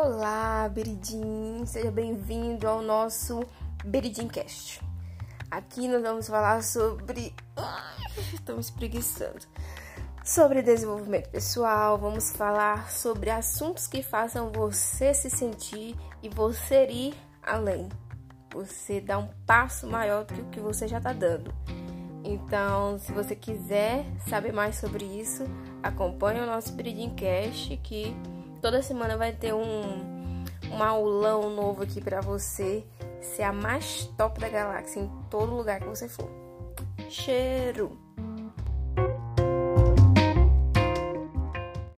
Olá, Beridim! Seja bem-vindo ao nosso Beridimcast. Aqui nós vamos falar sobre. Me espreguiçando. Sobre desenvolvimento pessoal, vamos falar sobre assuntos que façam você se sentir e você ir além. Você dar um passo maior do que o que você já está dando. Então, se você quiser saber mais sobre isso, acompanhe o nosso Beridimcast que Toda semana vai ter um, um aulão novo aqui para você ser a mais top da galáxia em todo lugar que você for. Cheiro!